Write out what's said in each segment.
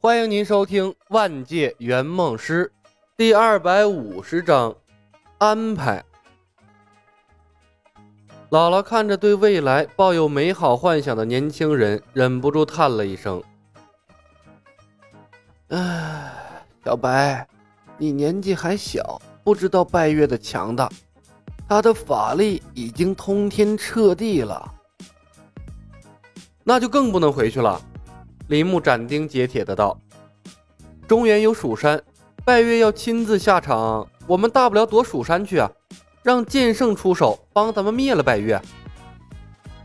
欢迎您收听《万界圆梦师》第二百五十章安排。姥姥看着对未来抱有美好幻想的年轻人，忍不住叹了一声：“唉，小白，你年纪还小，不知道拜月的强大，他的法力已经通天彻地了，那就更不能回去了。”林木斩钉截铁的道：“中原有蜀山，拜月要亲自下场，我们大不了躲蜀山去啊，让剑圣出手帮咱们灭了拜月。”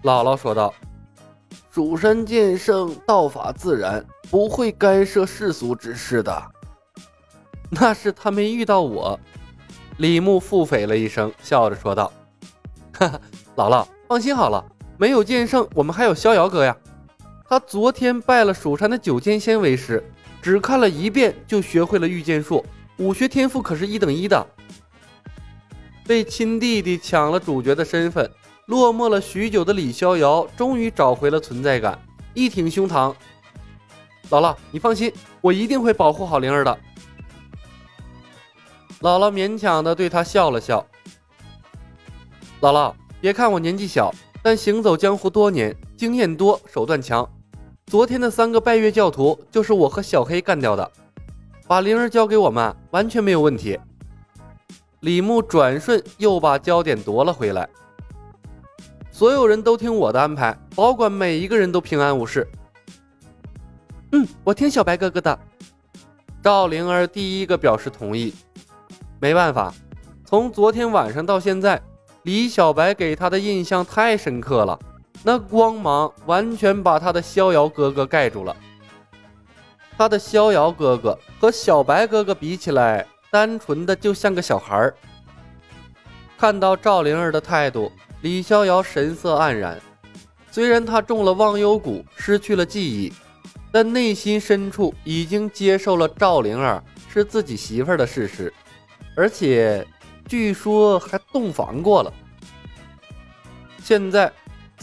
姥姥说道：“蜀山剑圣道法自然，不会干涉世俗之事的。”那是他没遇到我。李牧腹诽了一声，笑着说道：“哈哈，姥姥放心好了，没有剑圣，我们还有逍遥哥呀。”他昨天拜了蜀山的九剑仙为师，只看了一遍就学会了御剑术，武学天赋可是一等一的。被亲弟弟抢了主角的身份，落寞了许久的李逍遥终于找回了存在感，一挺胸膛：“姥姥，你放心，我一定会保护好灵儿的。”姥姥勉强的对他笑了笑：“姥姥，别看我年纪小，但行走江湖多年，经验多，手段强。”昨天的三个拜月教徒就是我和小黑干掉的，把灵儿交给我们完全没有问题。李牧转瞬又把焦点夺了回来，所有人都听我的安排，保管每一个人都平安无事。嗯，我听小白哥哥的。赵灵儿第一个表示同意。没办法，从昨天晚上到现在，李小白给他的印象太深刻了。那光芒完全把他的逍遥哥哥盖住了。他的逍遥哥哥和小白哥哥比起来，单纯的就像个小孩儿。看到赵灵儿的态度，李逍遥神色黯然。虽然他中了忘忧谷，失去了记忆，但内心深处已经接受了赵灵儿是自己媳妇儿的事实，而且据说还洞房过了。现在。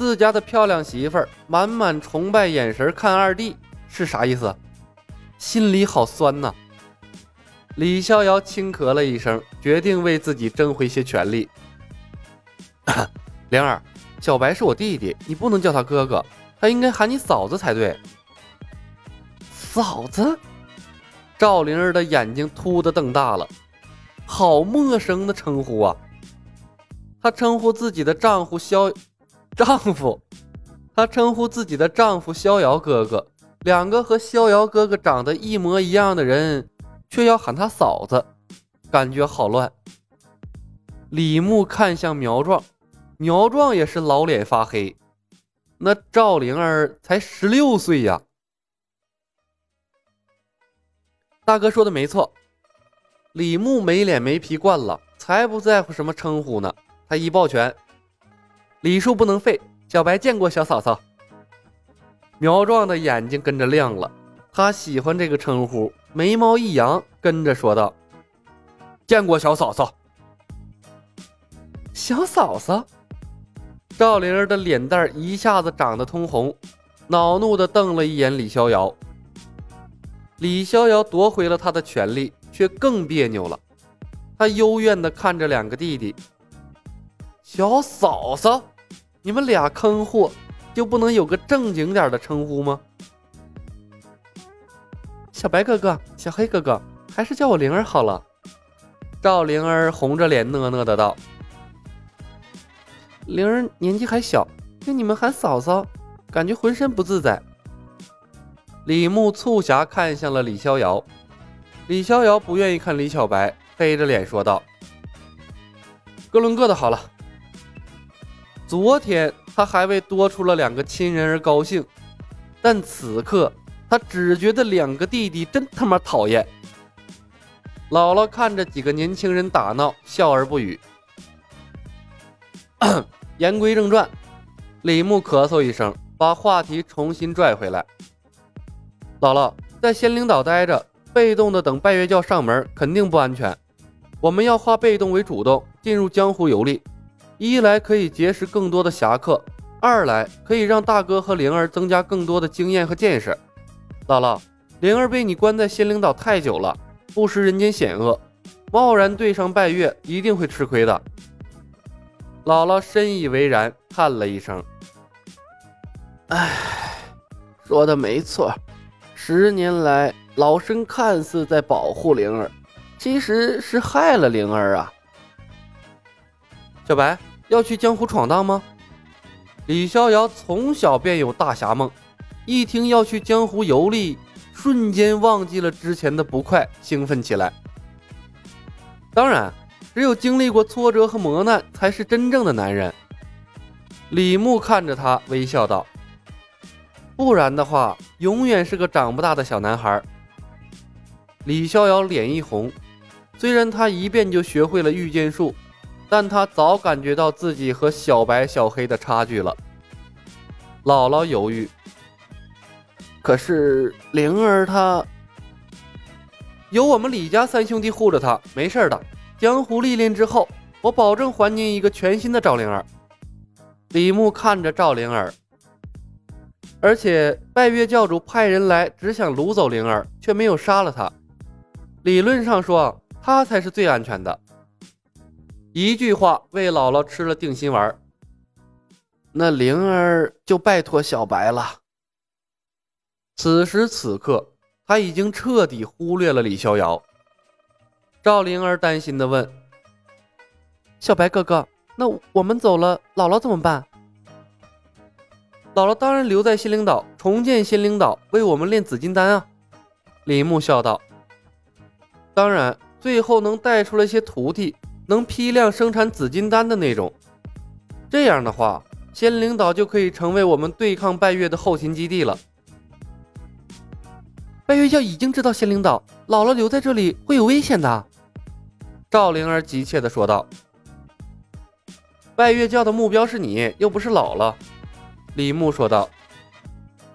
自家的漂亮媳妇儿满满崇拜眼神看二弟是啥意思？心里好酸呐！李逍遥轻咳了一声，决定为自己争回些权利。灵儿，小白是我弟弟，你不能叫他哥哥，他应该喊你嫂子才对。嫂子？赵灵儿的眼睛突的瞪大了，好陌生的称呼啊！她称呼自己的丈夫萧。丈夫，她称呼自己的丈夫逍遥哥哥。两个和逍遥哥哥长得一模一样的人，却要喊他嫂子，感觉好乱。李牧看向苗壮，苗壮也是老脸发黑。那赵灵儿才十六岁呀！大哥说的没错，李牧没脸没皮惯了，才不在乎什么称呼呢。他一抱拳。礼数不能废，小白见过小嫂嫂。苗壮的眼睛跟着亮了，他喜欢这个称呼，眉毛一扬，跟着说道：“见过小嫂嫂。”小嫂嫂，赵灵儿的脸蛋一下子长得通红，恼怒的瞪了一眼李逍遥。李逍遥夺回了他的权利，却更别扭了。他幽怨的看着两个弟弟。小嫂嫂，你们俩坑货，就不能有个正经点的称呼吗？小白哥哥，小黑哥哥，还是叫我灵儿好了。赵灵儿红着脸讷讷的道：“灵儿年纪还小，听你们喊嫂嫂，感觉浑身不自在。”李牧促狭看向了李逍遥，李逍遥不愿意看李小白，黑着脸说道：“各论各的，好了。”昨天他还为多出了两个亲人而高兴，但此刻他只觉得两个弟弟真他妈讨厌。姥姥看着几个年轻人打闹，笑而不语。言归正传，李牧咳嗽一声，把话题重新拽回来。姥姥在仙灵岛待着，被动的等拜月教上门肯定不安全，我们要化被动为主动，进入江湖游历。一来可以结识更多的侠客，二来可以让大哥和灵儿增加更多的经验和见识。姥姥，灵儿被你关在仙灵岛太久了，不识人间险恶，贸然对上拜月，一定会吃亏的。姥姥深以为然，叹了一声：“唉，说的没错，十年来老身看似在保护灵儿，其实是害了灵儿啊。”小白要去江湖闯荡吗？李逍遥从小便有大侠梦，一听要去江湖游历，瞬间忘记了之前的不快，兴奋起来。当然，只有经历过挫折和磨难，才是真正的男人。李牧看着他，微笑道：“不然的话，永远是个长不大的小男孩。”李逍遥脸一红，虽然他一遍就学会了御剑术。但他早感觉到自己和小白、小黑的差距了。姥姥犹豫，可是灵儿她有我们李家三兄弟护着她，没事的。江湖历练之后，我保证还您一个全新的赵灵儿。李牧看着赵灵儿，而且拜月教主派人来，只想掳走灵儿，却没有杀了他。理论上说，他才是最安全的。一句话为姥姥吃了定心丸，那灵儿就拜托小白了。此时此刻，他已经彻底忽略了李逍遥。赵灵儿担心的问：“小白哥哥，那我们走了，姥姥怎么办？”姥姥当然留在仙灵岛，重建仙灵岛，为我们炼紫金丹啊！李牧笑道：“当然，最后能带出来些徒弟。”能批量生产紫金丹的那种，这样的话，仙灵岛就可以成为我们对抗拜月的后勤基地了。拜月教已经知道仙灵岛，姥姥留在这里会有危险的。赵灵儿急切地说道。拜月教的目标是你，又不是姥姥。李牧说道。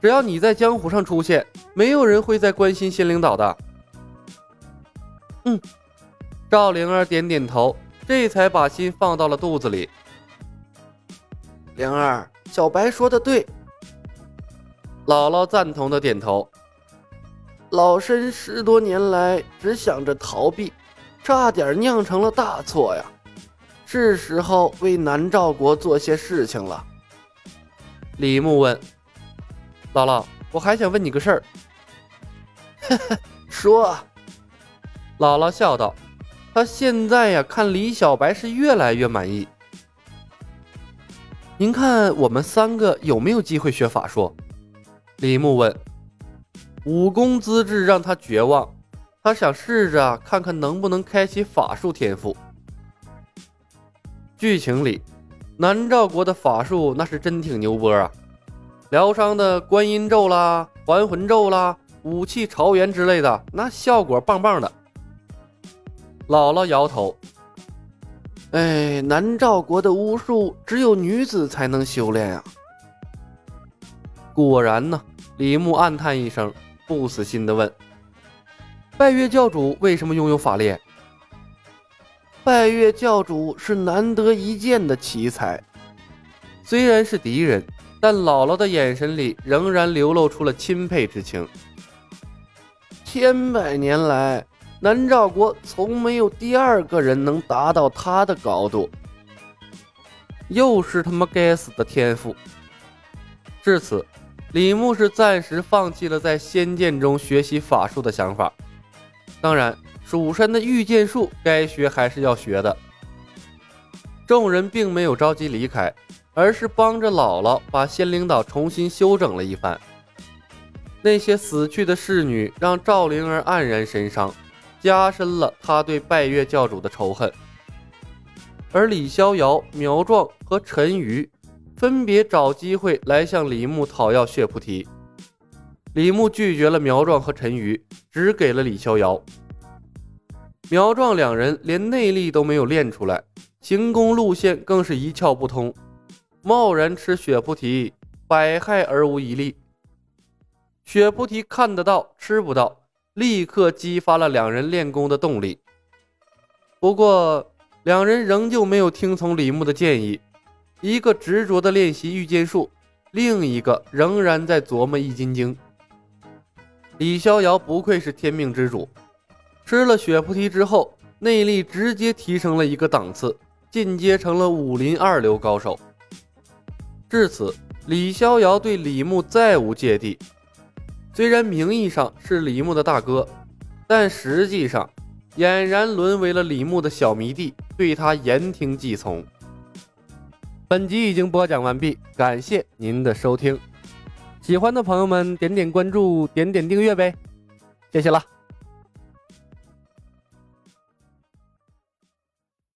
只要你在江湖上出现，没有人会再关心仙灵岛的。嗯，赵灵儿点点头。这才把心放到了肚子里。灵儿，小白说的对。姥姥赞同的点头。老身十多年来只想着逃避，差点酿成了大错呀！是时候为南诏国做些事情了。李牧问：“姥姥，我还想问你个事儿。”说。姥姥笑道。他现在呀，看李小白是越来越满意。您看我们三个有没有机会学法术？李牧问。武功资质让他绝望，他想试着看看能不能开启法术天赋。剧情里，南诏国的法术那是真挺牛波啊，疗伤的观音咒啦、还魂咒啦、武器朝元之类的，那效果棒棒的。姥姥摇头：“哎，南诏国的巫术只有女子才能修炼啊。”果然呢，李牧暗叹一声，不死心的问：“拜月教主为什么拥有法力？”拜月教主是难得一见的奇才，虽然是敌人，但姥姥的眼神里仍然流露出了钦佩之情。千百年来。南诏国从没有第二个人能达到他的高度，又是他妈该死的天赋。至此，李牧是暂时放弃了在仙剑中学习法术的想法。当然，蜀山的御剑术该学还是要学的。众人并没有着急离开，而是帮着姥姥把仙灵岛重新修整了一番。那些死去的侍女让赵灵儿黯然神伤。加深了他对拜月教主的仇恨，而李逍遥、苗壮和陈鱼分别找机会来向李牧讨要血菩提。李牧拒绝了苗壮和陈鱼，只给了李逍遥。苗壮两人连内力都没有练出来，行宫路线更是一窍不通，贸然吃血菩提，百害而无一利。血菩提看得到，吃不到。立刻激发了两人练功的动力。不过，两人仍旧没有听从李牧的建议，一个执着的练习御剑术，另一个仍然在琢磨易筋经。李逍遥不愧是天命之主，吃了血菩提之后，内力直接提升了一个档次，进阶成了武林二流高手。至此，李逍遥对李牧再无芥蒂。虽然名义上是李牧的大哥，但实际上俨然沦为了李牧的小迷弟，对他言听计从。本集已经播讲完毕，感谢您的收听。喜欢的朋友们，点点关注，点点订阅呗，谢谢了。